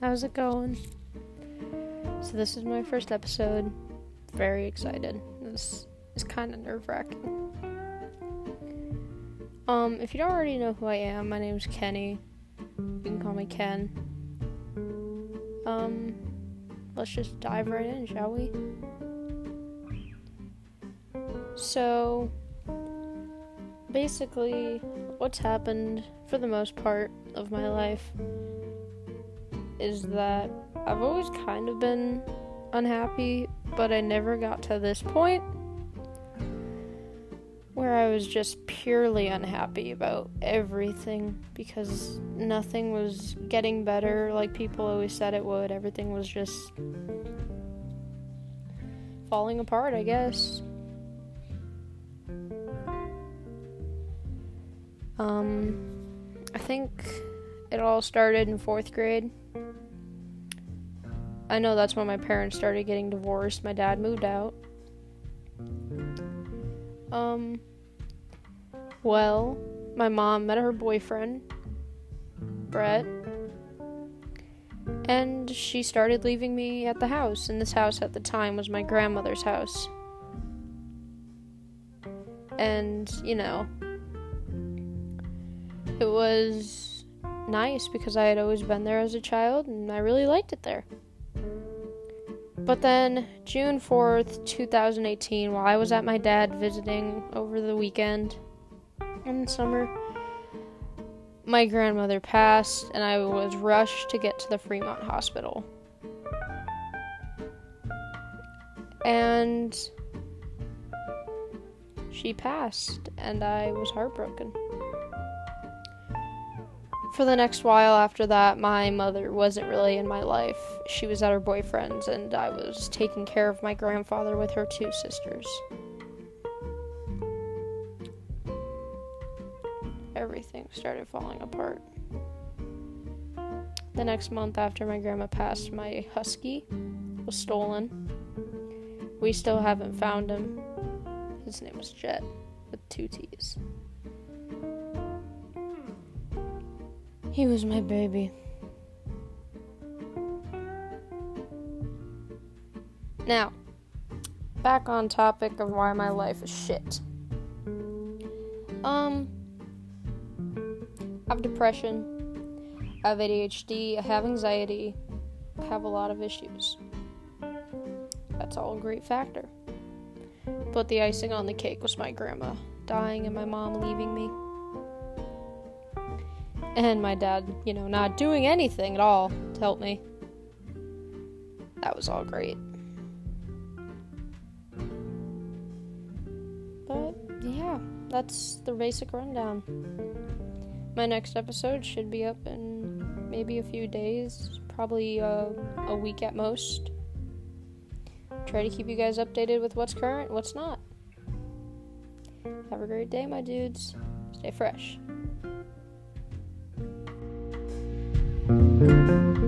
How's it going? So, this is my first episode. Very excited. This is kind of nerve wracking. Um, if you don't already know who I am, my name's Kenny. You can call me Ken. Um, let's just dive right in, shall we? So, basically, what's happened for the most part of my life is that I've always kind of been unhappy, but I never got to this point where I was just purely unhappy about everything because nothing was getting better like people always said it would. Everything was just falling apart, I guess. Um, I think it all started in fourth grade. I know that's when my parents started getting divorced. My dad moved out. Um, well, my mom met her boyfriend, Brett, and she started leaving me at the house. And this house at the time was my grandmother's house. And, you know, it was nice because I had always been there as a child and I really liked it there. But then, June 4th, 2018, while I was at my dad visiting over the weekend in the summer, my grandmother passed and I was rushed to get to the Fremont Hospital. And she passed, and I was heartbroken for the next while after that, my mother wasn't really in my life. She was at her boyfriend's, and I was taking care of my grandfather with her two sisters. Everything started falling apart. The next month after my grandma passed, my husky was stolen. We still haven't found him. His name was Jett, with two T's. He was my baby. Now, back on topic of why my life is shit. Um, I have depression, I have ADHD, I have anxiety, I have a lot of issues. That's all a great factor. But the icing on the cake was my grandma dying and my mom leaving me and my dad, you know, not doing anything at all to help me. That was all great. But yeah, that's the basic rundown. My next episode should be up in maybe a few days, probably uh, a week at most. Try to keep you guys updated with what's current, what's not. Have a great day, my dudes. Stay fresh. Música